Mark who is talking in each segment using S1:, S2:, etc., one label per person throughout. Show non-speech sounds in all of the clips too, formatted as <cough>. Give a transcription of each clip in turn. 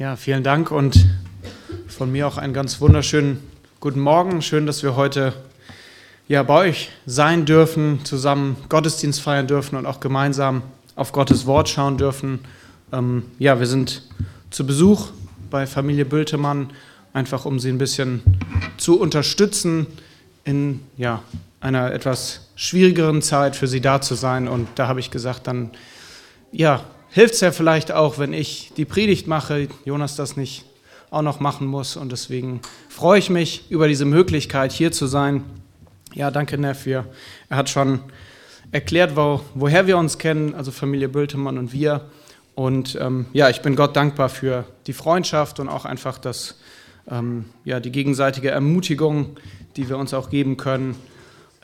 S1: Ja, vielen Dank und von mir auch einen ganz wunderschönen guten Morgen. Schön, dass wir heute ja, bei euch sein dürfen, zusammen Gottesdienst feiern dürfen und auch gemeinsam auf Gottes Wort schauen dürfen. Ähm, ja, wir sind zu Besuch bei Familie Bültemann, einfach um sie ein bisschen zu unterstützen in ja, einer etwas schwierigeren Zeit für sie da zu sein. Und da habe ich gesagt, dann ja, hilft es ja vielleicht auch, wenn ich die Predigt mache, Jonas das nicht auch noch machen muss. Und deswegen freue ich mich über diese Möglichkeit, hier zu sein. Ja, danke, Neff. Er hat schon erklärt, wo, woher wir uns kennen, also Familie Bültemann und wir. Und ähm, ja, ich bin Gott dankbar für die Freundschaft und auch einfach das, ähm, ja, die gegenseitige Ermutigung, die wir uns auch geben können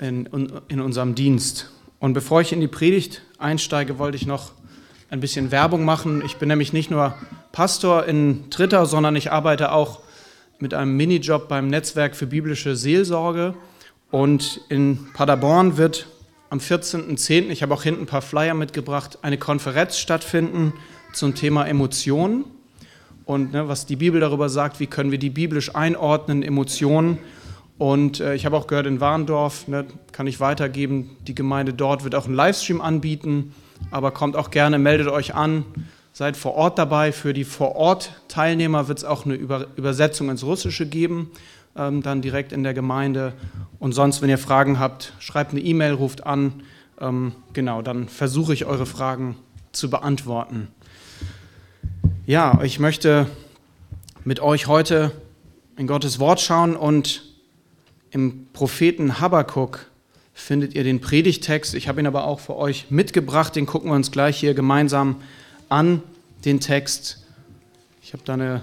S1: in, in unserem Dienst. Und bevor ich in die Predigt einsteige, wollte ich noch ein bisschen Werbung machen. Ich bin nämlich nicht nur Pastor in Tritter, sondern ich arbeite auch mit einem Minijob beim Netzwerk für biblische Seelsorge. Und in Paderborn wird am 14.10., ich habe auch hinten ein paar Flyer mitgebracht, eine Konferenz stattfinden zum Thema Emotionen und ne, was die Bibel darüber sagt, wie können wir die biblisch einordnen, Emotionen. Und äh, ich habe auch gehört, in Warndorf, ne, kann ich weitergeben, die Gemeinde dort wird auch einen Livestream anbieten aber kommt auch gerne, meldet euch an, seid vor Ort dabei. Für die Vor-Ort-Teilnehmer wird es auch eine Übersetzung ins Russische geben, ähm, dann direkt in der Gemeinde. Und sonst, wenn ihr Fragen habt, schreibt eine E-Mail, ruft an. Ähm, genau, dann versuche ich eure Fragen zu beantworten. Ja, ich möchte mit euch heute in Gottes Wort schauen und im Propheten Habakkuk findet ihr den Predigtext. Ich habe ihn aber auch für euch mitgebracht. Den gucken wir uns gleich hier gemeinsam an, den Text. Ich habe da eine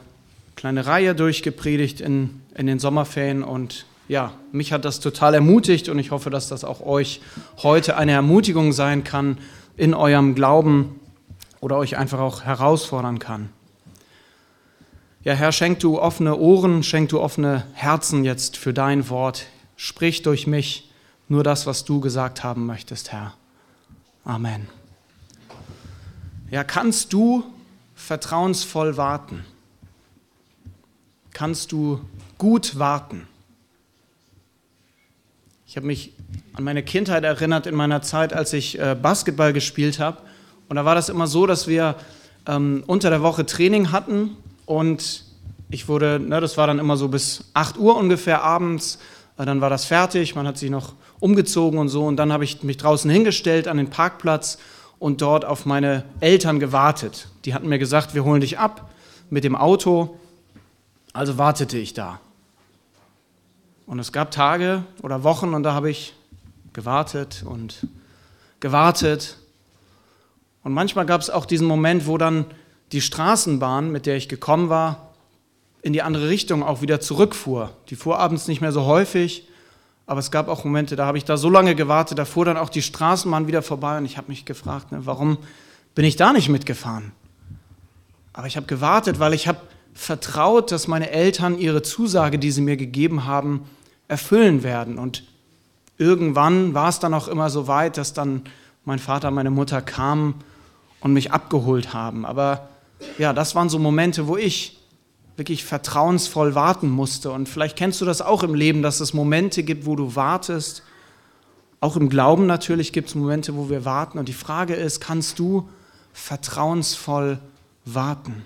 S1: kleine Reihe durchgepredigt in, in den Sommerferien und ja, mich hat das total ermutigt und ich hoffe, dass das auch euch heute eine Ermutigung sein kann in eurem Glauben oder euch einfach auch herausfordern kann. Ja, Herr, schenk du offene Ohren, schenk du offene Herzen jetzt für dein Wort. Sprich durch mich nur das, was du gesagt haben möchtest, Herr. Amen. Ja, kannst du vertrauensvoll warten? Kannst du gut warten? Ich habe mich an meine Kindheit erinnert in meiner Zeit, als ich äh, Basketball gespielt habe. Und da war das immer so, dass wir ähm, unter der Woche Training hatten und ich wurde, ne, das war dann immer so bis 8 Uhr ungefähr abends, dann war das fertig, man hat sich noch umgezogen und so. Und dann habe ich mich draußen hingestellt an den Parkplatz und dort auf meine Eltern gewartet. Die hatten mir gesagt, wir holen dich ab mit dem Auto. Also wartete ich da. Und es gab Tage oder Wochen und da habe ich gewartet und gewartet. Und manchmal gab es auch diesen Moment, wo dann die Straßenbahn, mit der ich gekommen war, in die andere Richtung auch wieder zurückfuhr. Die fuhr abends nicht mehr so häufig aber es gab auch Momente, da habe ich da so lange gewartet, da fuhr dann auch die Straßenbahn wieder vorbei und ich habe mich gefragt, ne, warum bin ich da nicht mitgefahren? Aber ich habe gewartet, weil ich habe vertraut, dass meine Eltern ihre Zusage, die sie mir gegeben haben, erfüllen werden. Und irgendwann war es dann auch immer so weit, dass dann mein Vater, meine Mutter kamen und mich abgeholt haben. Aber ja, das waren so Momente, wo ich wirklich vertrauensvoll warten musste. Und vielleicht kennst du das auch im Leben, dass es Momente gibt, wo du wartest. Auch im Glauben natürlich gibt es Momente, wo wir warten. Und die Frage ist, kannst du vertrauensvoll warten?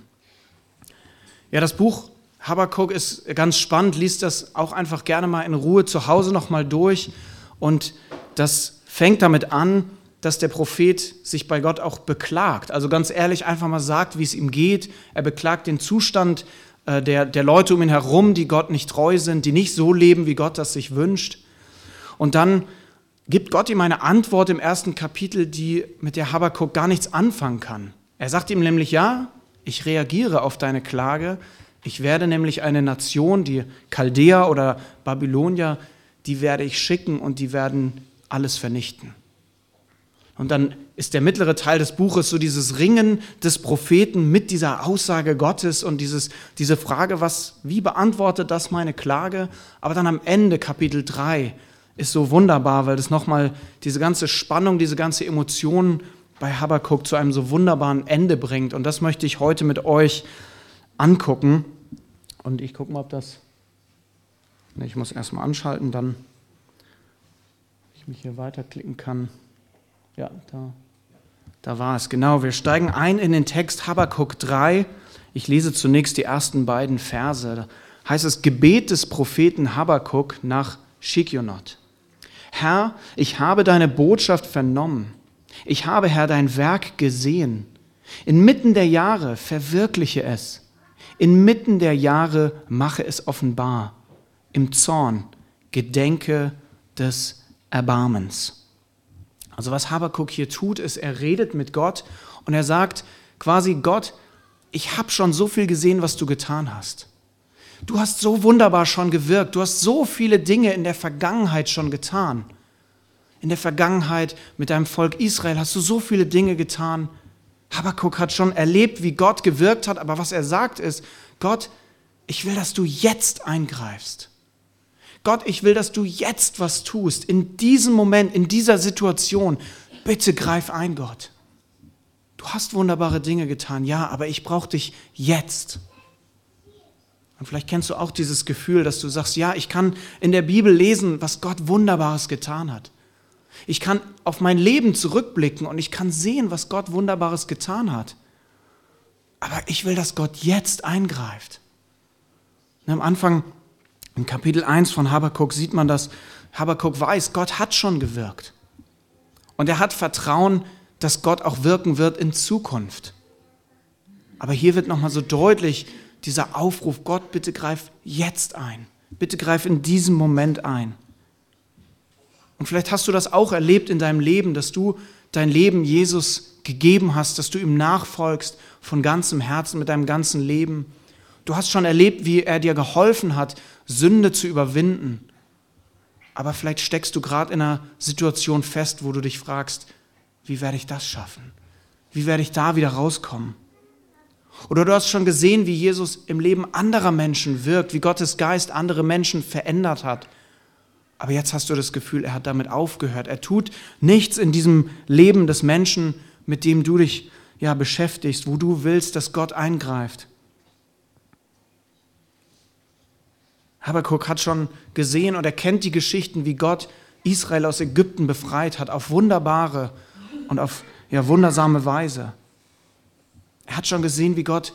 S1: Ja, das Buch Habakkuk ist ganz spannend, liest das auch einfach gerne mal in Ruhe zu Hause nochmal durch. Und das fängt damit an, dass der Prophet sich bei Gott auch beklagt. Also ganz ehrlich einfach mal sagt, wie es ihm geht. Er beklagt den Zustand der, der Leute um ihn herum, die Gott nicht treu sind, die nicht so leben, wie Gott das sich wünscht. Und dann gibt Gott ihm eine Antwort im ersten Kapitel, die mit der Habakkuk gar nichts anfangen kann. Er sagt ihm nämlich, ja, ich reagiere auf deine Klage. Ich werde nämlich eine Nation, die Chaldea oder Babylonier, die werde ich schicken und die werden alles vernichten. Und dann ist der mittlere Teil des Buches so dieses Ringen des Propheten mit dieser Aussage Gottes und dieses, diese Frage, was, wie beantwortet das meine Klage? Aber dann am Ende, Kapitel 3, ist so wunderbar, weil das nochmal diese ganze Spannung, diese ganze Emotion bei Habakkuk zu einem so wunderbaren Ende bringt. Und das möchte ich heute mit euch angucken. Und ich gucke mal, ob das. Ich muss erstmal anschalten, dann ich mich hier weiterklicken kann. Ja, da, da war es. Genau, wir steigen ein in den Text Habakkuk 3. Ich lese zunächst die ersten beiden Verse. Da heißt es Gebet des Propheten Habakkuk nach Shikionot. Herr, ich habe deine Botschaft vernommen. Ich habe, Herr, dein Werk gesehen. Inmitten der Jahre verwirkliche es. Inmitten der Jahre mache es offenbar. Im Zorn gedenke des Erbarmens. Also was Habakuk hier tut, ist, er redet mit Gott und er sagt quasi, Gott, ich habe schon so viel gesehen, was du getan hast. Du hast so wunderbar schon gewirkt, du hast so viele Dinge in der Vergangenheit schon getan. In der Vergangenheit mit deinem Volk Israel hast du so viele Dinge getan. Habakuk hat schon erlebt, wie Gott gewirkt hat, aber was er sagt ist, Gott, ich will, dass du jetzt eingreifst. Gott, ich will, dass du jetzt was tust, in diesem Moment, in dieser Situation. Bitte greif ein, Gott. Du hast wunderbare Dinge getan, ja, aber ich brauche dich jetzt. Und vielleicht kennst du auch dieses Gefühl, dass du sagst, ja, ich kann in der Bibel lesen, was Gott Wunderbares getan hat. Ich kann auf mein Leben zurückblicken und ich kann sehen, was Gott Wunderbares getan hat. Aber ich will, dass Gott jetzt eingreift. Und am Anfang in Kapitel 1 von Habakkuk sieht man, dass Habakkuk weiß, Gott hat schon gewirkt. Und er hat Vertrauen, dass Gott auch wirken wird in Zukunft. Aber hier wird nochmal so deutlich dieser Aufruf, Gott, bitte greif jetzt ein. Bitte greif in diesem Moment ein. Und vielleicht hast du das auch erlebt in deinem Leben, dass du dein Leben Jesus gegeben hast, dass du ihm nachfolgst von ganzem Herzen, mit deinem ganzen Leben. Du hast schon erlebt, wie er dir geholfen hat, Sünde zu überwinden. Aber vielleicht steckst du gerade in einer Situation fest, wo du dich fragst, wie werde ich das schaffen? Wie werde ich da wieder rauskommen? Oder du hast schon gesehen, wie Jesus im Leben anderer Menschen wirkt, wie Gottes Geist andere Menschen verändert hat. Aber jetzt hast du das Gefühl, er hat damit aufgehört. Er tut nichts in diesem Leben des Menschen, mit dem du dich ja beschäftigst, wo du willst, dass Gott eingreift. Habakkuk hat schon gesehen und er kennt die Geschichten, wie Gott Israel aus Ägypten befreit hat, auf wunderbare und auf ja, wundersame Weise. Er hat schon gesehen, wie Gott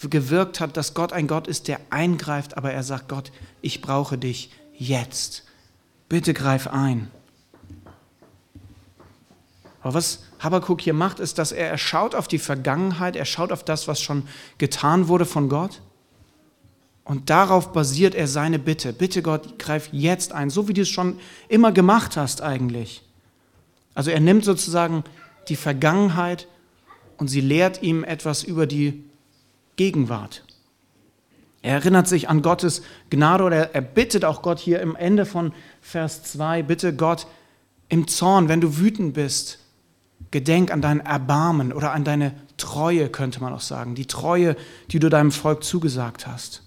S1: gewirkt hat, dass Gott ein Gott ist, der eingreift, aber er sagt, Gott, ich brauche dich jetzt. Bitte greif ein. Aber was Habakkuk hier macht, ist, dass er, er schaut auf die Vergangenheit, er schaut auf das, was schon getan wurde von Gott und darauf basiert er seine Bitte. Bitte Gott, greif jetzt ein, so wie du es schon immer gemacht hast eigentlich. Also er nimmt sozusagen die Vergangenheit und sie lehrt ihm etwas über die Gegenwart. Er erinnert sich an Gottes Gnade oder er bittet auch Gott hier im Ende von Vers 2, bitte Gott, im Zorn, wenn du wütend bist, gedenk an dein Erbarmen oder an deine Treue, könnte man auch sagen, die Treue, die du deinem Volk zugesagt hast.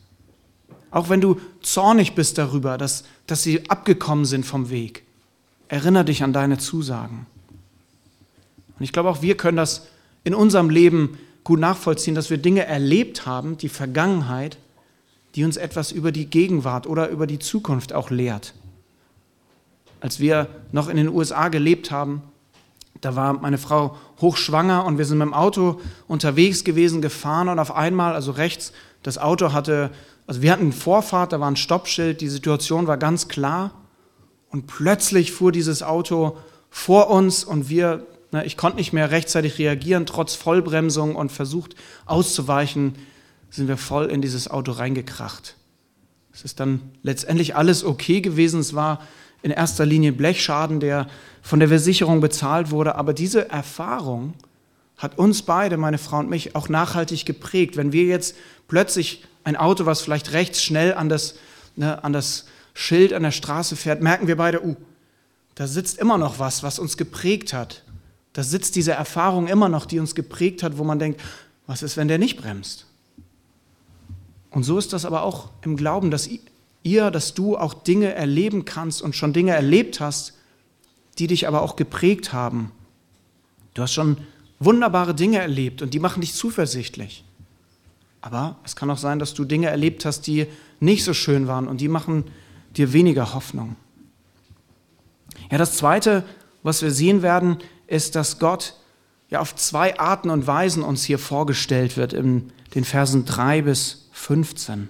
S1: Auch wenn du zornig bist darüber, dass, dass sie abgekommen sind vom Weg, erinnere dich an deine Zusagen. Und ich glaube, auch wir können das in unserem Leben gut nachvollziehen, dass wir Dinge erlebt haben, die Vergangenheit, die uns etwas über die Gegenwart oder über die Zukunft auch lehrt. Als wir noch in den USA gelebt haben, da war meine Frau hochschwanger und wir sind mit dem Auto unterwegs gewesen, gefahren und auf einmal, also rechts, das Auto hatte also wir hatten Vorfahrt, da war ein Stoppschild, die Situation war ganz klar und plötzlich fuhr dieses Auto vor uns und wir, na, ich konnte nicht mehr rechtzeitig reagieren, trotz Vollbremsung und versucht auszuweichen, sind wir voll in dieses Auto reingekracht. Es ist dann letztendlich alles okay gewesen. Es war in erster Linie Blechschaden, der von der Versicherung bezahlt wurde. Aber diese Erfahrung hat uns beide, meine Frau und mich, auch nachhaltig geprägt. Wenn wir jetzt plötzlich ein Auto, was vielleicht rechts schnell an das, ne, an das Schild an der Straße fährt, merken wir beide, uh, da sitzt immer noch was, was uns geprägt hat. Da sitzt diese Erfahrung immer noch, die uns geprägt hat, wo man denkt, was ist, wenn der nicht bremst? Und so ist das aber auch im Glauben, dass ihr, dass du auch Dinge erleben kannst und schon Dinge erlebt hast, die dich aber auch geprägt haben. Du hast schon wunderbare Dinge erlebt und die machen dich zuversichtlich. Aber es kann auch sein, dass du Dinge erlebt hast, die nicht so schön waren und die machen dir weniger Hoffnung. Ja, das Zweite, was wir sehen werden, ist, dass Gott ja auf zwei Arten und Weisen uns hier vorgestellt wird in den Versen 3 bis 15.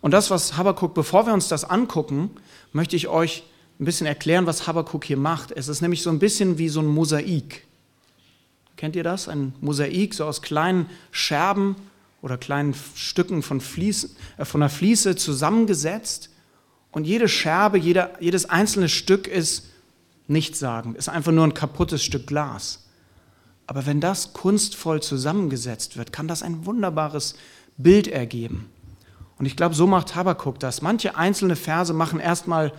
S1: Und das, was Habakkuk, bevor wir uns das angucken, möchte ich euch ein bisschen erklären, was Habakkuk hier macht. Es ist nämlich so ein bisschen wie so ein Mosaik. Kennt ihr das? Ein Mosaik, so aus kleinen Scherben oder kleinen Stücken von, Fließ, äh, von einer Fliese zusammengesetzt. Und jede Scherbe, jeder, jedes einzelne Stück ist nichtssagend, ist einfach nur ein kaputtes Stück Glas. Aber wenn das kunstvoll zusammengesetzt wird, kann das ein wunderbares Bild ergeben. Und ich glaube, so macht Habakkuk das. Manche einzelne Verse machen erstmal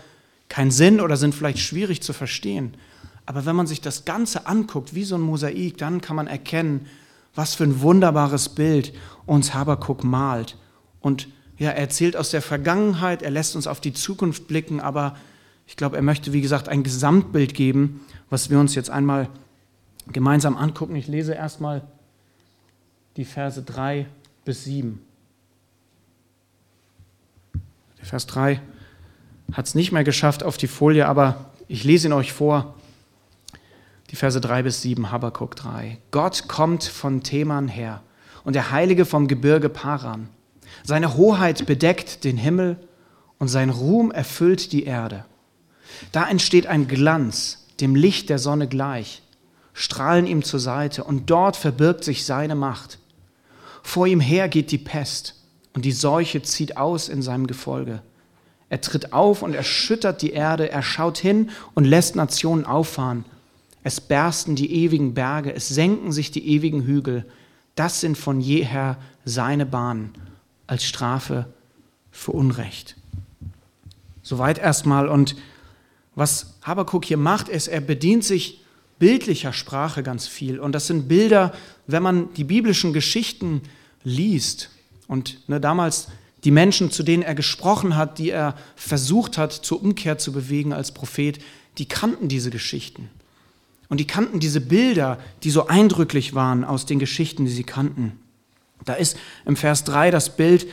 S1: keinen Sinn oder sind vielleicht schwierig zu verstehen. Aber wenn man sich das Ganze anguckt, wie so ein Mosaik, dann kann man erkennen, was für ein wunderbares Bild uns Habakuk malt. Und ja, er erzählt aus der Vergangenheit, er lässt uns auf die Zukunft blicken, aber ich glaube, er möchte, wie gesagt, ein Gesamtbild geben, was wir uns jetzt einmal gemeinsam angucken. Ich lese erstmal die Verse 3 bis 7. Der Vers 3 hat es nicht mehr geschafft auf die Folie, aber ich lese ihn euch vor. Die Verse 3 bis 7, Habakkuk 3. Gott kommt von Theman her und der Heilige vom Gebirge Paran. Seine Hoheit bedeckt den Himmel und sein Ruhm erfüllt die Erde. Da entsteht ein Glanz, dem Licht der Sonne gleich, strahlen ihm zur Seite und dort verbirgt sich seine Macht. Vor ihm her geht die Pest und die Seuche zieht aus in seinem Gefolge. Er tritt auf und erschüttert die Erde, er schaut hin und lässt Nationen auffahren. Es bersten die ewigen Berge, es senken sich die ewigen Hügel. Das sind von jeher seine Bahnen als Strafe für Unrecht. Soweit erstmal. Und was Habakuk hier macht, ist, er bedient sich bildlicher Sprache ganz viel. Und das sind Bilder, wenn man die biblischen Geschichten liest. Und ne, damals die Menschen, zu denen er gesprochen hat, die er versucht hat, zur Umkehr zu bewegen als Prophet, die kannten diese Geschichten. Und die kannten diese Bilder, die so eindrücklich waren aus den Geschichten, die sie kannten. Da ist im Vers 3 das Bild,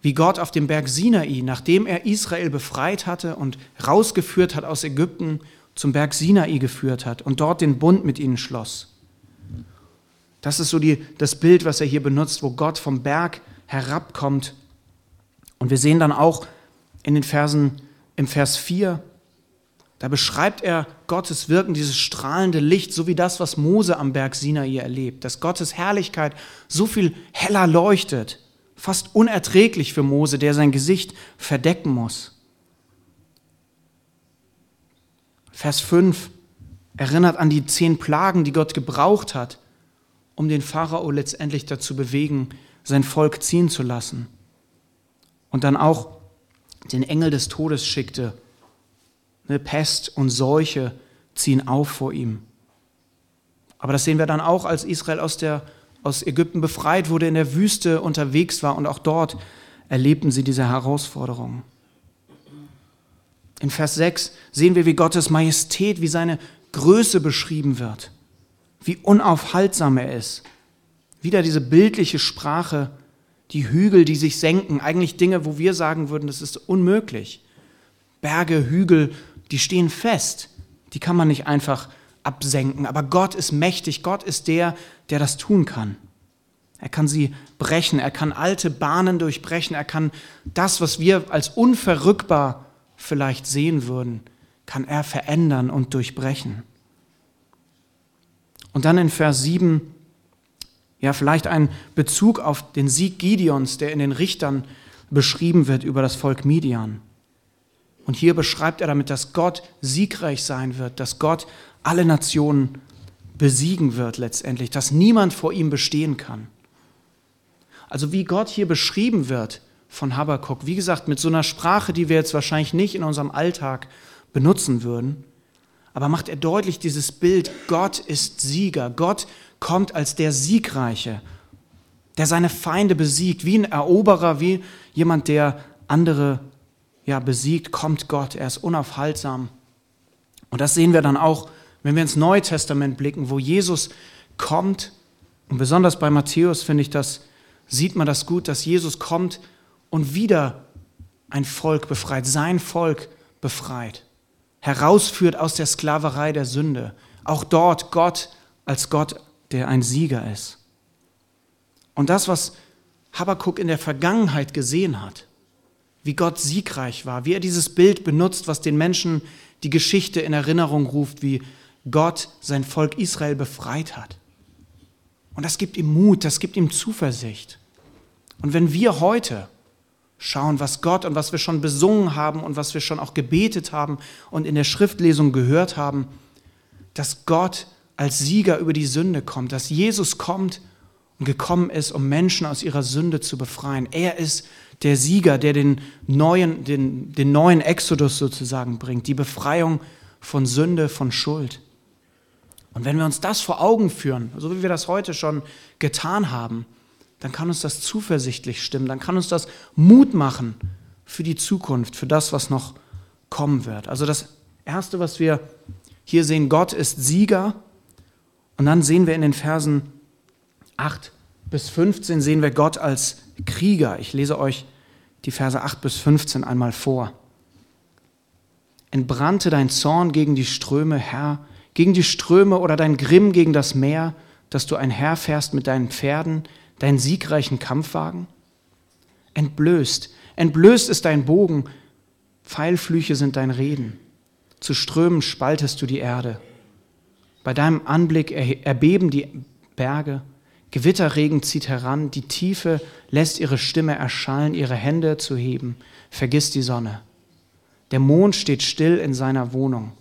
S1: wie Gott auf dem Berg Sinai, nachdem er Israel befreit hatte und rausgeführt hat aus Ägypten, zum Berg Sinai geführt hat und dort den Bund mit ihnen schloss. Das ist so die, das Bild, was er hier benutzt, wo Gott vom Berg herabkommt und wir sehen dann auch in den Versen, im Vers 4, da beschreibt er Gottes Wirken, dieses strahlende Licht, so wie das, was Mose am Berg Sinai erlebt, dass Gottes Herrlichkeit so viel heller leuchtet, fast unerträglich für Mose, der sein Gesicht verdecken muss. Vers 5 erinnert an die zehn Plagen, die Gott gebraucht hat, um den Pharao letztendlich dazu bewegen, sein Volk ziehen zu lassen und dann auch den Engel des Todes schickte. Pest und Seuche ziehen auf vor ihm. Aber das sehen wir dann auch, als Israel aus, der, aus Ägypten befreit wurde, in der Wüste unterwegs war und auch dort erlebten sie diese Herausforderungen. In Vers 6 sehen wir, wie Gottes Majestät, wie seine Größe beschrieben wird, wie unaufhaltsam er ist. Wieder diese bildliche Sprache die Hügel, die sich senken, eigentlich Dinge, wo wir sagen würden, das ist unmöglich. Berge, Hügel, die stehen fest, die kann man nicht einfach absenken, aber Gott ist mächtig, Gott ist der, der das tun kann. Er kann sie brechen, er kann alte Bahnen durchbrechen, er kann das, was wir als unverrückbar vielleicht sehen würden, kann er verändern und durchbrechen. Und dann in Vers 7 ja, vielleicht ein Bezug auf den Sieg Gideons, der in den Richtern beschrieben wird über das Volk Midian. Und hier beschreibt er damit, dass Gott siegreich sein wird, dass Gott alle Nationen besiegen wird letztendlich, dass niemand vor ihm bestehen kann. Also wie Gott hier beschrieben wird von Habakkuk, wie gesagt, mit so einer Sprache, die wir jetzt wahrscheinlich nicht in unserem Alltag benutzen würden, aber macht er deutlich dieses Bild, Gott ist Sieger, Gott kommt als der Siegreiche, der seine Feinde besiegt, wie ein Eroberer, wie jemand, der andere ja, besiegt, kommt Gott. Er ist unaufhaltsam. Und das sehen wir dann auch, wenn wir ins Neue Testament blicken, wo Jesus kommt. Und besonders bei Matthäus finde ich das sieht man das gut, dass Jesus kommt und wieder ein Volk befreit, sein Volk befreit, herausführt aus der Sklaverei der Sünde. Auch dort Gott als Gott, der ein Sieger ist. Und das, was Habakkuk in der Vergangenheit gesehen hat, wie Gott siegreich war, wie er dieses Bild benutzt, was den Menschen die Geschichte in Erinnerung ruft, wie Gott sein Volk Israel befreit hat. Und das gibt ihm Mut, das gibt ihm Zuversicht. Und wenn wir heute schauen, was Gott und was wir schon besungen haben und was wir schon auch gebetet haben und in der Schriftlesung gehört haben, dass Gott als Sieger über die Sünde kommt, dass Jesus kommt und gekommen ist, um Menschen aus ihrer Sünde zu befreien. Er ist der Sieger, der den neuen, den, den neuen Exodus sozusagen bringt, die Befreiung von Sünde, von Schuld. Und wenn wir uns das vor Augen führen, so wie wir das heute schon getan haben, dann kann uns das zuversichtlich stimmen, dann kann uns das Mut machen für die Zukunft, für das, was noch kommen wird. Also das Erste, was wir hier sehen, Gott ist Sieger. Und dann sehen wir in den Versen 8 bis 15, sehen wir Gott als Krieger. Ich lese euch die Verse 8 bis 15 einmal vor. Entbrannte dein Zorn gegen die Ströme, Herr, gegen die Ströme oder dein Grimm gegen das Meer, dass du einherfährst mit deinen Pferden, deinen siegreichen Kampfwagen? Entblößt, entblößt ist dein Bogen, Pfeilflüche sind dein Reden. Zu Strömen spaltest du die Erde. Bei deinem Anblick erbeben die Berge, Gewitterregen zieht heran, die Tiefe lässt ihre Stimme erschallen, ihre Hände zu heben, vergiss die Sonne. Der Mond steht still in seiner Wohnung.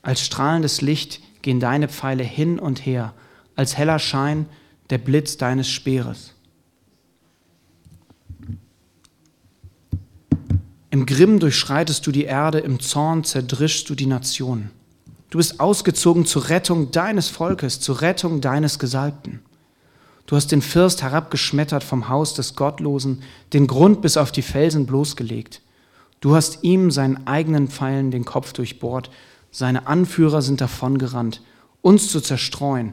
S1: Als strahlendes Licht gehen deine Pfeile hin und her, als heller Schein der Blitz deines Speeres. Im Grimm durchschreitest du die Erde, im Zorn zerdrischst du die Nationen. Du bist ausgezogen zur Rettung deines Volkes, zur Rettung deines Gesalbten. Du hast den First herabgeschmettert vom Haus des Gottlosen, den Grund bis auf die Felsen bloßgelegt. Du hast ihm seinen eigenen Pfeilen den Kopf durchbohrt, seine Anführer sind davongerannt, uns zu zerstreuen,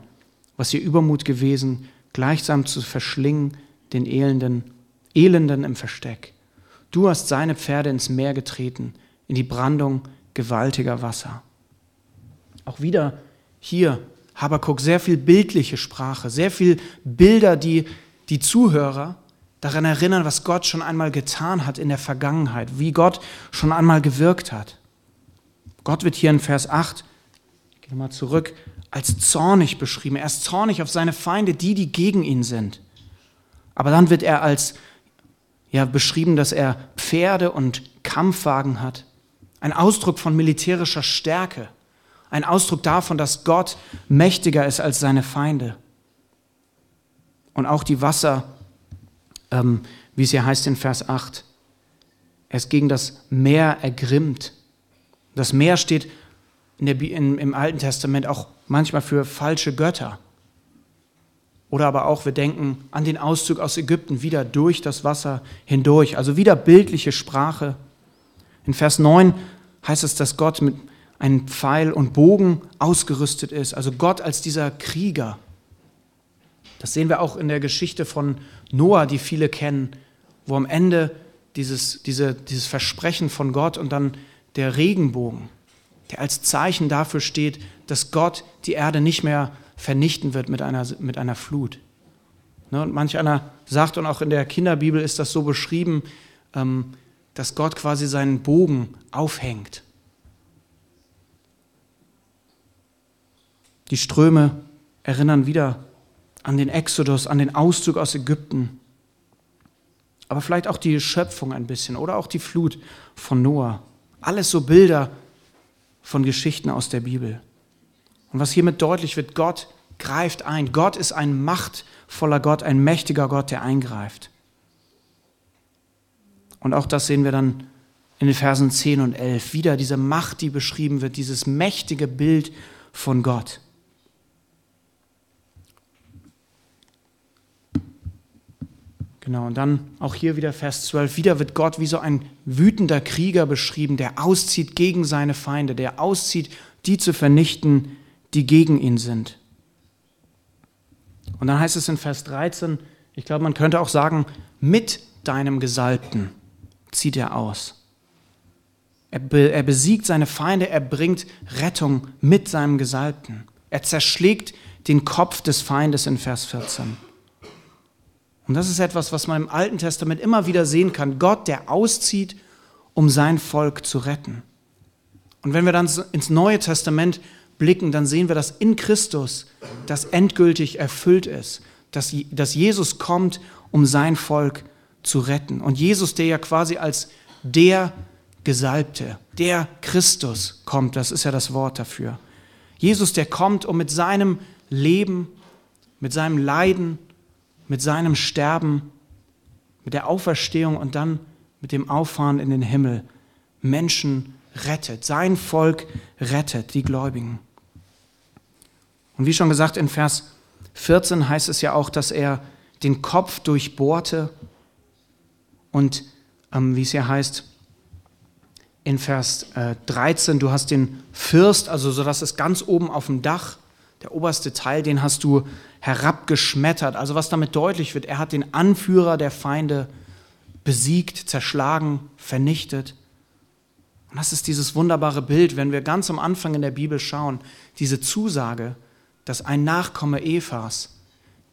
S1: was ihr Übermut gewesen, gleichsam zu verschlingen, den Elenden, Elenden im Versteck. Du hast seine Pferde ins Meer getreten, in die Brandung gewaltiger Wasser. Auch wieder hier Habakuk sehr viel bildliche Sprache, sehr viel Bilder, die die Zuhörer daran erinnern, was Gott schon einmal getan hat in der Vergangenheit, wie Gott schon einmal gewirkt hat. Gott wird hier in Vers 8, ich gehe mal zurück, als zornig beschrieben. Er ist zornig auf seine Feinde, die, die gegen ihn sind. Aber dann wird er als ja, beschrieben, dass er Pferde und Kampfwagen hat. Ein Ausdruck von militärischer Stärke. Ein Ausdruck davon, dass Gott mächtiger ist als seine Feinde. Und auch die Wasser, ähm, wie es hier heißt in Vers 8, er ist gegen das Meer ergrimmt. Das Meer steht in der, in, im Alten Testament auch manchmal für falsche Götter. Oder aber auch, wir denken an den Auszug aus Ägypten, wieder durch das Wasser hindurch, also wieder bildliche Sprache. In Vers 9 heißt es, dass Gott mit einem Pfeil und Bogen ausgerüstet ist, also Gott als dieser Krieger. Das sehen wir auch in der Geschichte von Noah, die viele kennen, wo am Ende dieses, diese, dieses Versprechen von Gott und dann der Regenbogen, der als Zeichen dafür steht, dass Gott die Erde nicht mehr vernichten wird mit einer, mit einer Flut. Ne, und manch einer sagt, und auch in der Kinderbibel ist das so beschrieben, ähm, dass Gott quasi seinen Bogen aufhängt. Die Ströme erinnern wieder an den Exodus, an den Auszug aus Ägypten. Aber vielleicht auch die Schöpfung ein bisschen oder auch die Flut von Noah. Alles so Bilder von Geschichten aus der Bibel. Und was hiermit deutlich wird, Gott greift ein. Gott ist ein machtvoller Gott, ein mächtiger Gott, der eingreift. Und auch das sehen wir dann in den Versen 10 und 11. Wieder diese Macht, die beschrieben wird, dieses mächtige Bild von Gott. Genau, und dann auch hier wieder Vers 12. Wieder wird Gott wie so ein wütender Krieger beschrieben, der auszieht gegen seine Feinde, der auszieht, die zu vernichten, die gegen ihn sind. Und dann heißt es in Vers 13, Ich glaube, man könnte auch sagen, mit deinem Gesalbten zieht er aus. Er, be er besiegt seine Feinde, er bringt Rettung mit seinem Gesalbten. Er zerschlägt den Kopf des Feindes in Vers 14. Und das ist etwas, was man im Alten Testament immer wieder sehen kann. Gott, der auszieht, um sein Volk zu retten. Und wenn wir dann ins Neue Testament blicken, dann sehen wir, dass in Christus das endgültig erfüllt ist, dass, dass Jesus kommt, um sein Volk zu retten. Und Jesus, der ja quasi als der Gesalbte, der Christus kommt, das ist ja das Wort dafür. Jesus, der kommt, um mit seinem Leben, mit seinem Leiden, mit seinem Sterben, mit der Auferstehung und dann mit dem Auffahren in den Himmel Menschen rettet, sein Volk rettet, die Gläubigen. Und wie schon gesagt, in Vers 14 heißt es ja auch, dass er den Kopf durchbohrte und ähm, wie es hier heißt, in Vers äh, 13, du hast den Fürst, also so dass es ganz oben auf dem Dach, der oberste Teil, den hast du herabgeschmettert. Also was damit deutlich wird, er hat den Anführer der Feinde besiegt, zerschlagen, vernichtet. Und das ist dieses wunderbare Bild, wenn wir ganz am Anfang in der Bibel schauen, diese Zusage, dass ein Nachkomme Evas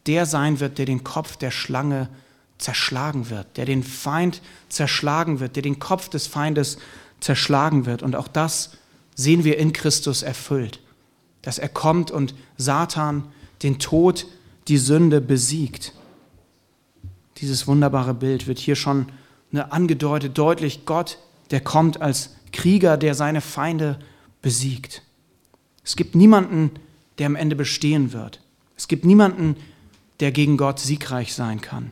S1: der sein wird, der den Kopf der Schlange zerschlagen wird, der den Feind zerschlagen wird, der den Kopf des Feindes zerschlagen wird. Und auch das sehen wir in Christus erfüllt, dass er kommt und Satan, den Tod, die Sünde besiegt. Dieses wunderbare Bild wird hier schon ne, angedeutet, deutlich, Gott, der kommt als Krieger, der seine Feinde besiegt. Es gibt niemanden, der am Ende bestehen wird. Es gibt niemanden, der gegen Gott siegreich sein kann.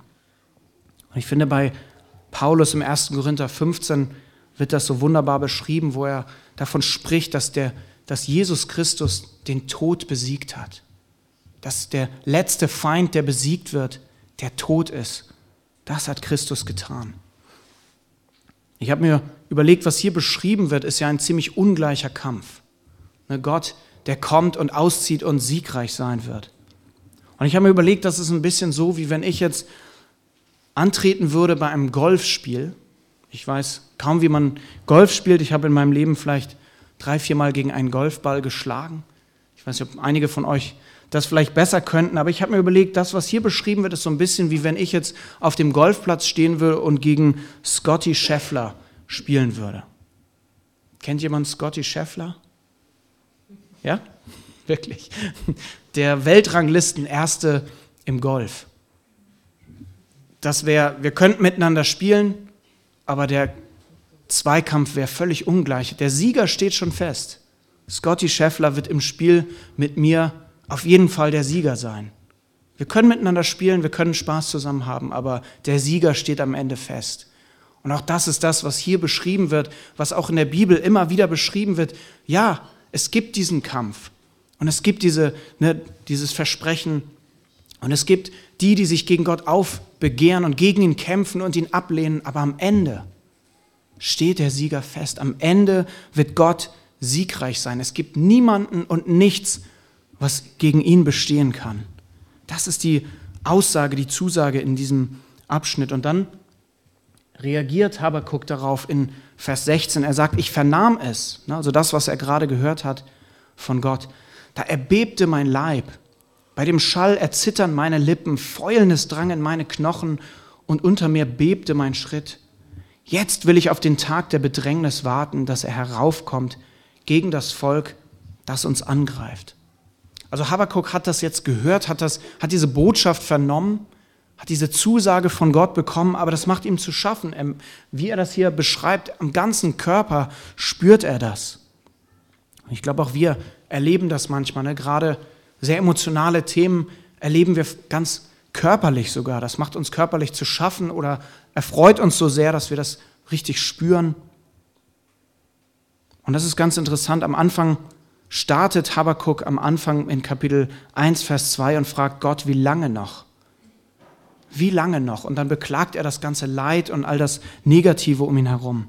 S1: Und ich finde bei Paulus im 1. Korinther 15 wird das so wunderbar beschrieben, wo er davon spricht, dass, der, dass Jesus Christus den Tod besiegt hat. Dass der letzte Feind, der besiegt wird, der Tod ist. Das hat Christus getan. Ich habe mir überlegt, was hier beschrieben wird, ist ja ein ziemlich ungleicher Kampf. Ne, Gott, der kommt und auszieht und siegreich sein wird. Und ich habe mir überlegt, das ist ein bisschen so, wie wenn ich jetzt antreten würde bei einem Golfspiel ich weiß kaum, wie man Golf spielt. Ich habe in meinem Leben vielleicht drei, viermal gegen einen Golfball geschlagen. Ich weiß nicht, ob einige von euch das vielleicht besser könnten, aber ich habe mir überlegt, das, was hier beschrieben wird, ist so ein bisschen wie wenn ich jetzt auf dem Golfplatz stehen würde und gegen Scotty Scheffler spielen würde. Kennt jemand Scotty Scheffler? Ja? <laughs> Wirklich. Der Weltranglisten-Erste im Golf. Das wäre, wir könnten miteinander spielen, aber der Zweikampf wäre völlig ungleich. Der Sieger steht schon fest. Scotty Scheffler wird im Spiel mit mir auf jeden Fall der Sieger sein. Wir können miteinander spielen, wir können Spaß zusammen haben, aber der Sieger steht am Ende fest. Und auch das ist das, was hier beschrieben wird, was auch in der Bibel immer wieder beschrieben wird. Ja, es gibt diesen Kampf und es gibt diese, ne, dieses Versprechen und es gibt die, die sich gegen Gott aufbegehren und gegen ihn kämpfen und ihn ablehnen, aber am Ende steht der Sieger fest. Am Ende wird Gott siegreich sein. Es gibt niemanden und nichts, was gegen ihn bestehen kann. Das ist die Aussage, die Zusage in diesem Abschnitt. Und dann reagiert Habakuk darauf in Vers 16. Er sagt, ich vernahm es, ne, also das, was er gerade gehört hat von Gott. Da erbebte mein Leib bei dem Schall erzittern meine Lippen, Fäulnis drang in meine Knochen und unter mir bebte mein Schritt. Jetzt will ich auf den Tag der Bedrängnis warten, dass er heraufkommt gegen das Volk, das uns angreift. Also Habakkuk hat das jetzt gehört, hat, das, hat diese Botschaft vernommen, hat diese Zusage von Gott bekommen, aber das macht ihm zu schaffen. Wie er das hier beschreibt, am ganzen Körper spürt er das. Ich glaube, auch wir erleben das manchmal, ne? gerade sehr emotionale Themen erleben wir ganz körperlich sogar. Das macht uns körperlich zu schaffen oder erfreut uns so sehr, dass wir das richtig spüren. Und das ist ganz interessant. Am Anfang startet Habakkuk am Anfang in Kapitel 1, Vers 2 und fragt Gott, wie lange noch? Wie lange noch? Und dann beklagt er das ganze Leid und all das Negative um ihn herum.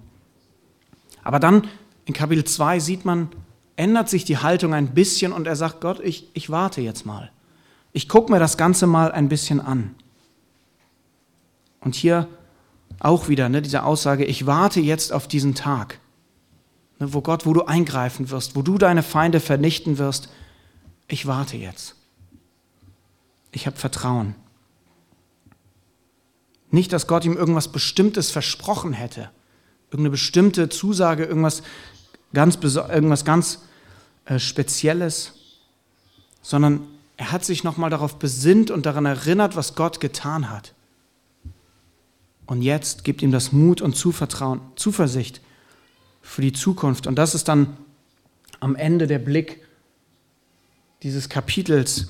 S1: Aber dann in Kapitel 2 sieht man, ändert sich die Haltung ein bisschen und er sagt, Gott, ich, ich warte jetzt mal. Ich gucke mir das Ganze mal ein bisschen an. Und hier auch wieder ne, diese Aussage, ich warte jetzt auf diesen Tag, wo Gott, wo du eingreifen wirst, wo du deine Feinde vernichten wirst. Ich warte jetzt. Ich habe Vertrauen. Nicht, dass Gott ihm irgendwas Bestimmtes versprochen hätte, irgendeine bestimmte Zusage, irgendwas ganz, irgendwas ganz äh, Spezielles, sondern er hat sich nochmal darauf besinnt und daran erinnert, was Gott getan hat. Und jetzt gibt ihm das Mut und Zuvertrauen, Zuversicht für die Zukunft. Und das ist dann am Ende der Blick dieses Kapitels,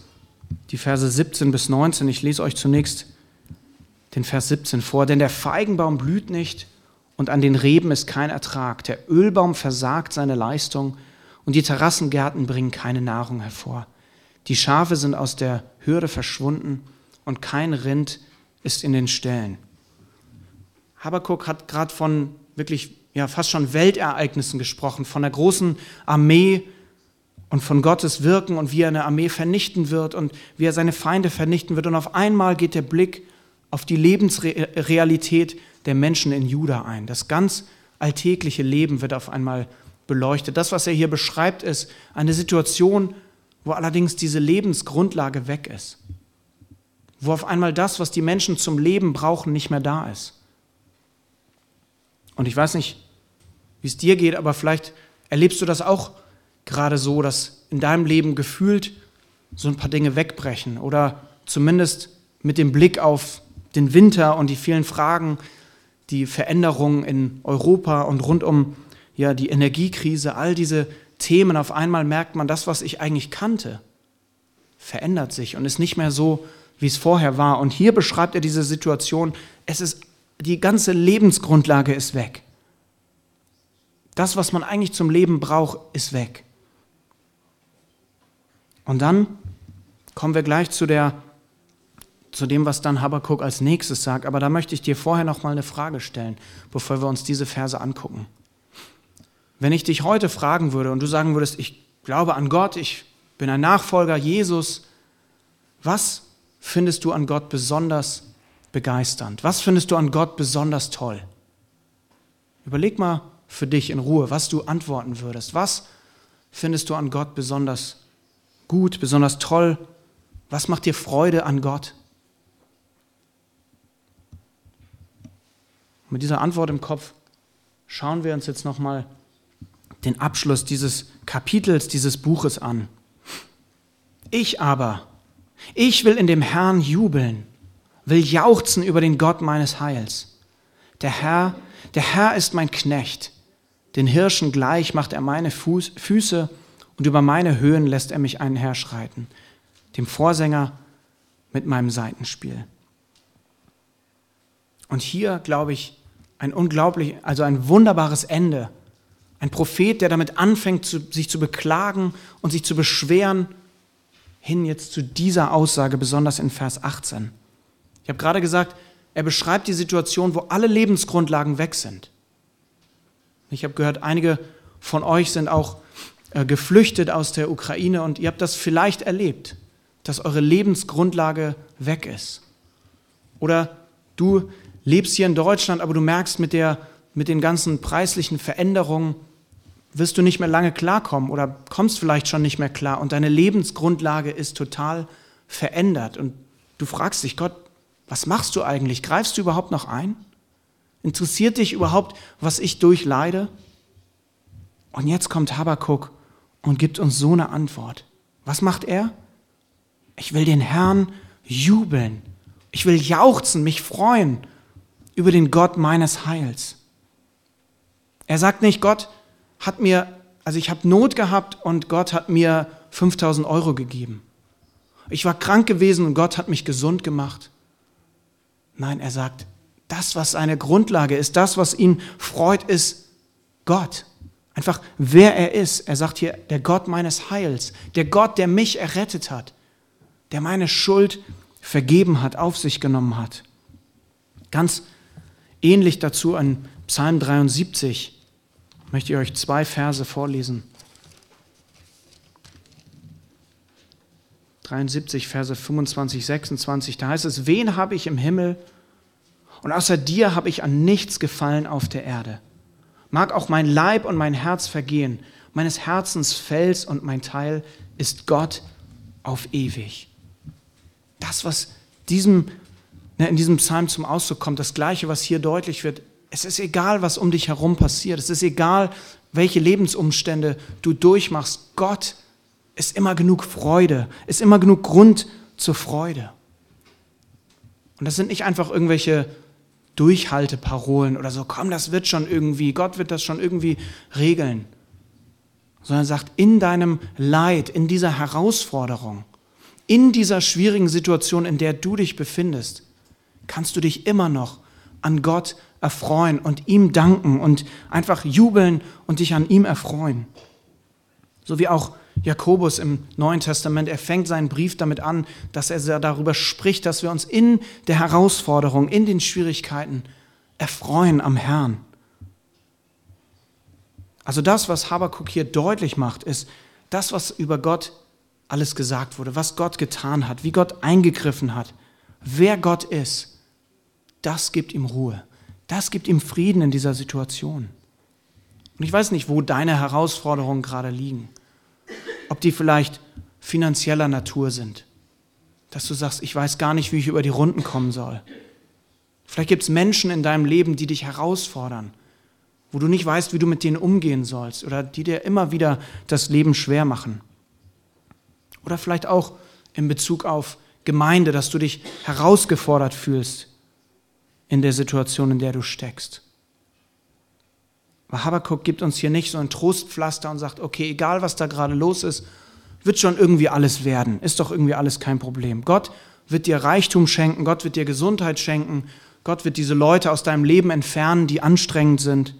S1: die Verse 17 bis 19. Ich lese euch zunächst den Vers 17 vor. Denn der Feigenbaum blüht nicht und an den Reben ist kein Ertrag. Der Ölbaum versagt seine Leistung und die Terrassengärten bringen keine Nahrung hervor. Die Schafe sind aus der Hürde verschwunden und kein Rind ist in den Ställen. Habakuk hat gerade von wirklich ja, fast schon Weltereignissen gesprochen, von der großen Armee und von Gottes Wirken und wie er eine Armee vernichten wird und wie er seine Feinde vernichten wird. Und auf einmal geht der Blick auf die Lebensrealität der Menschen in Juda ein. Das ganz alltägliche Leben wird auf einmal beleuchtet. Das, was er hier beschreibt, ist eine Situation, wo allerdings diese Lebensgrundlage weg ist. Wo auf einmal das, was die Menschen zum Leben brauchen, nicht mehr da ist. Und ich weiß nicht, wie es dir geht, aber vielleicht erlebst du das auch gerade so, dass in deinem Leben gefühlt so ein paar Dinge wegbrechen oder zumindest mit dem Blick auf den Winter und die vielen Fragen, die Veränderungen in Europa und rund um ja, die Energiekrise, all diese Themen, auf einmal merkt man, das, was ich eigentlich kannte, verändert sich und ist nicht mehr so, wie es vorher war. Und hier beschreibt er diese Situation, es ist, die ganze Lebensgrundlage ist weg. Das, was man eigentlich zum Leben braucht, ist weg. Und dann kommen wir gleich zu, der, zu dem, was dann Habakkuk als nächstes sagt. Aber da möchte ich dir vorher noch mal eine Frage stellen, bevor wir uns diese Verse angucken. Wenn ich dich heute fragen würde und du sagen würdest, ich glaube an Gott, ich bin ein Nachfolger Jesus, was findest du an Gott besonders begeisternd? Was findest du an Gott besonders toll? Überleg mal für dich in Ruhe, was du antworten würdest. Was findest du an Gott besonders gut, besonders toll? Was macht dir Freude an Gott? Mit dieser Antwort im Kopf schauen wir uns jetzt nochmal den Abschluss dieses Kapitels, dieses Buches an. Ich aber, ich will in dem Herrn jubeln, will jauchzen über den Gott meines Heils. Der Herr, der Herr ist mein Knecht. Den Hirschen gleich macht er meine Fuß, Füße und über meine Höhen lässt er mich einherschreiten, dem Vorsänger mit meinem Seitenspiel. Und hier, glaube ich, ein unglaublich, also ein wunderbares Ende. Ein Prophet, der damit anfängt, sich zu beklagen und sich zu beschweren, hin jetzt zu dieser Aussage, besonders in Vers 18. Ich habe gerade gesagt, er beschreibt die Situation, wo alle Lebensgrundlagen weg sind. Ich habe gehört, einige von euch sind auch äh, geflüchtet aus der Ukraine und ihr habt das vielleicht erlebt, dass eure Lebensgrundlage weg ist. Oder du lebst hier in Deutschland, aber du merkst, mit, der, mit den ganzen preislichen Veränderungen wirst du nicht mehr lange klarkommen oder kommst vielleicht schon nicht mehr klar und deine Lebensgrundlage ist total verändert. Und du fragst dich, Gott, was machst du eigentlich? Greifst du überhaupt noch ein? Interessiert dich überhaupt, was ich durchleide? Und jetzt kommt Habakuk und gibt uns so eine Antwort. Was macht er? Ich will den Herrn jubeln. Ich will jauchzen, mich freuen über den Gott meines Heils. Er sagt nicht, Gott hat mir, also ich habe Not gehabt und Gott hat mir 5000 Euro gegeben. Ich war krank gewesen und Gott hat mich gesund gemacht. Nein, er sagt, das, was seine Grundlage ist, das, was ihn freut, ist Gott. Einfach wer er ist. Er sagt hier, der Gott meines Heils, der Gott, der mich errettet hat, der meine Schuld vergeben hat, auf sich genommen hat. Ganz ähnlich dazu an Psalm 73 möchte ich euch zwei Verse vorlesen. 73, Verse 25, 26, da heißt es, wen habe ich im Himmel Und außer dir habe ich an nichts gefallen auf der Erde. Mag auch mein Leib und mein Herz vergehen, meines Herzens Fels und mein Teil ist Gott auf ewig. Das, was diesem, ne, in diesem Psalm zum Ausdruck kommt, das Gleiche, was hier deutlich wird, es ist egal, was um dich herum passiert, es ist egal, welche Lebensumstände du durchmachst, Gott ist immer genug Freude, ist immer genug Grund zur Freude. Und das sind nicht einfach irgendwelche Durchhalteparolen oder so, komm, das wird schon irgendwie, Gott wird das schon irgendwie regeln, sondern sagt, in deinem Leid, in dieser Herausforderung, in dieser schwierigen Situation, in der du dich befindest, kannst du dich immer noch an Gott erfreuen und ihm danken und einfach jubeln und dich an ihm erfreuen. So wie auch Jakobus im Neuen Testament, er fängt seinen Brief damit an, dass er darüber spricht, dass wir uns in der Herausforderung, in den Schwierigkeiten erfreuen am Herrn. Also das, was Habakuk hier deutlich macht, ist das, was über Gott alles gesagt wurde, was Gott getan hat, wie Gott eingegriffen hat, wer Gott ist, das gibt ihm Ruhe. Das gibt ihm Frieden in dieser Situation. Und ich weiß nicht, wo deine Herausforderungen gerade liegen. Ob die vielleicht finanzieller Natur sind. Dass du sagst, ich weiß gar nicht, wie ich über die Runden kommen soll. Vielleicht gibt es Menschen in deinem Leben, die dich herausfordern, wo du nicht weißt, wie du mit denen umgehen sollst oder die dir immer wieder das Leben schwer machen. Oder vielleicht auch in Bezug auf Gemeinde, dass du dich herausgefordert fühlst in der Situation, in der du steckst. Aber Habakkuk gibt uns hier nicht so ein Trostpflaster und sagt, okay, egal was da gerade los ist, wird schon irgendwie alles werden, ist doch irgendwie alles kein Problem. Gott wird dir Reichtum schenken, Gott wird dir Gesundheit schenken, Gott wird diese Leute aus deinem Leben entfernen, die anstrengend sind.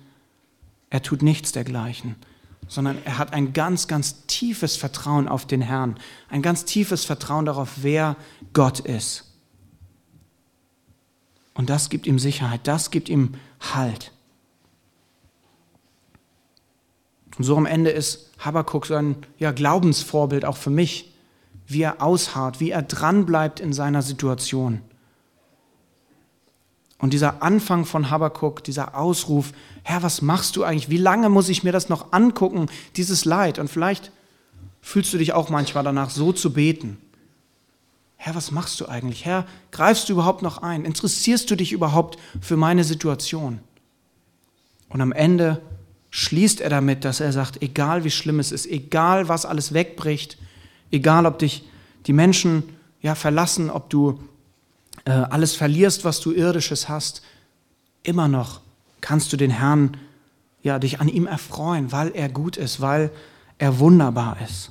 S1: Er tut nichts dergleichen, sondern er hat ein ganz, ganz tiefes Vertrauen auf den Herrn, ein ganz tiefes Vertrauen darauf, wer Gott ist. Und das gibt ihm Sicherheit, das gibt ihm Halt. Und so am Ende ist Habakkuk so ein ja, Glaubensvorbild auch für mich, wie er ausharrt, wie er dranbleibt in seiner Situation. Und dieser Anfang von Habakkuk, dieser Ausruf, Herr, was machst du eigentlich? Wie lange muss ich mir das noch angucken, dieses Leid? Und vielleicht fühlst du dich auch manchmal danach, so zu beten. Herr, was machst du eigentlich? Herr, greifst du überhaupt noch ein? Interessierst du dich überhaupt für meine Situation? Und am Ende schließt er damit, dass er sagt, egal wie schlimm es ist, egal was alles wegbricht, egal ob dich die Menschen ja verlassen, ob du äh, alles verlierst, was du irdisches hast, immer noch kannst du den Herrn ja dich an ihm erfreuen, weil er gut ist, weil er wunderbar ist,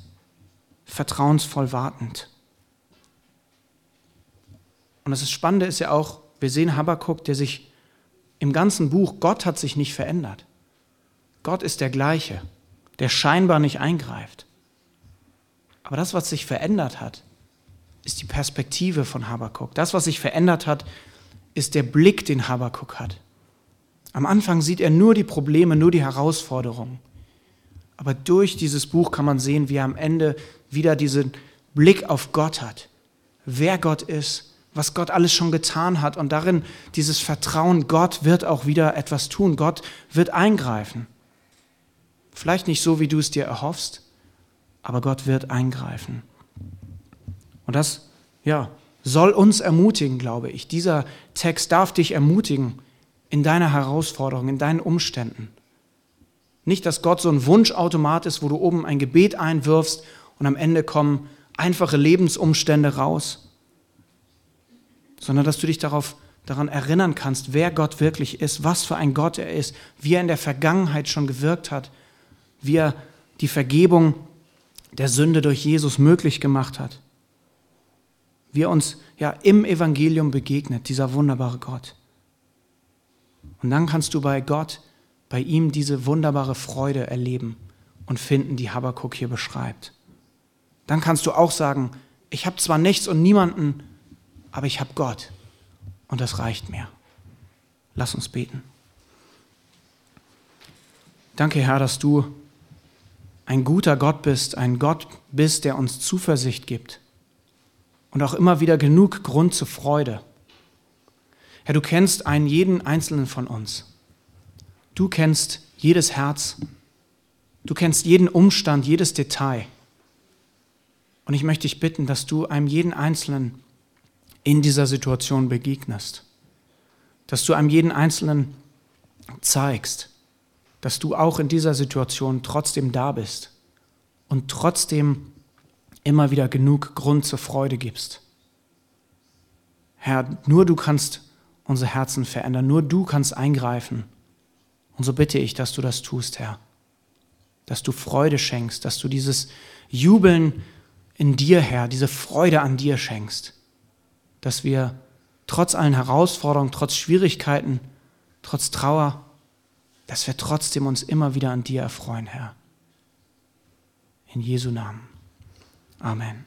S1: vertrauensvoll wartend. Und das Spannende ist ja auch, wir sehen Habakkuk, der sich im ganzen Buch, Gott hat sich nicht verändert. Gott ist der gleiche, der scheinbar nicht eingreift. Aber das, was sich verändert hat, ist die Perspektive von Habakkuk. Das, was sich verändert hat, ist der Blick, den Habakkuk hat. Am Anfang sieht er nur die Probleme, nur die Herausforderungen. Aber durch dieses Buch kann man sehen, wie er am Ende wieder diesen Blick auf Gott hat. Wer Gott ist was Gott alles schon getan hat und darin dieses Vertrauen, Gott wird auch wieder etwas tun, Gott wird eingreifen. Vielleicht nicht so, wie du es dir erhoffst, aber Gott wird eingreifen. Und das, ja, soll uns ermutigen, glaube ich. Dieser Text darf dich ermutigen in deiner Herausforderung, in deinen Umständen. Nicht, dass Gott so ein Wunschautomat ist, wo du oben ein Gebet einwirfst und am Ende kommen einfache Lebensumstände raus, sondern dass du dich darauf, daran erinnern kannst, wer Gott wirklich ist, was für ein Gott er ist, wie er in der Vergangenheit schon gewirkt hat, wie er die Vergebung der Sünde durch Jesus möglich gemacht hat, wie er uns ja im Evangelium begegnet, dieser wunderbare Gott. Und dann kannst du bei Gott, bei ihm diese wunderbare Freude erleben und finden, die Habakkuk hier beschreibt. Dann kannst du auch sagen, ich habe zwar nichts und niemanden, aber ich habe Gott und das reicht mir. Lass uns beten. Danke, Herr, dass du ein guter Gott bist, ein Gott bist, der uns Zuversicht gibt und auch immer wieder genug Grund zur Freude. Herr, du kennst einen jeden einzelnen von uns. Du kennst jedes Herz. Du kennst jeden Umstand, jedes Detail. Und ich möchte dich bitten, dass du einem jeden Einzelnen in dieser Situation begegnest. Dass du einem jeden Einzelnen zeigst, dass du auch in dieser Situation trotzdem da bist und trotzdem immer wieder genug Grund zur Freude gibst. Herr, nur du kannst unsere Herzen verändern, nur du kannst eingreifen. Und so bitte ich, dass du das tust, Herr. Dass du Freude schenkst, dass du dieses Jubeln in dir, Herr, diese Freude an dir schenkst. Dass wir trotz allen Herausforderungen, trotz Schwierigkeiten, trotz Trauer, dass wir trotzdem uns immer wieder an dir erfreuen, Herr. In Jesu Namen. Amen.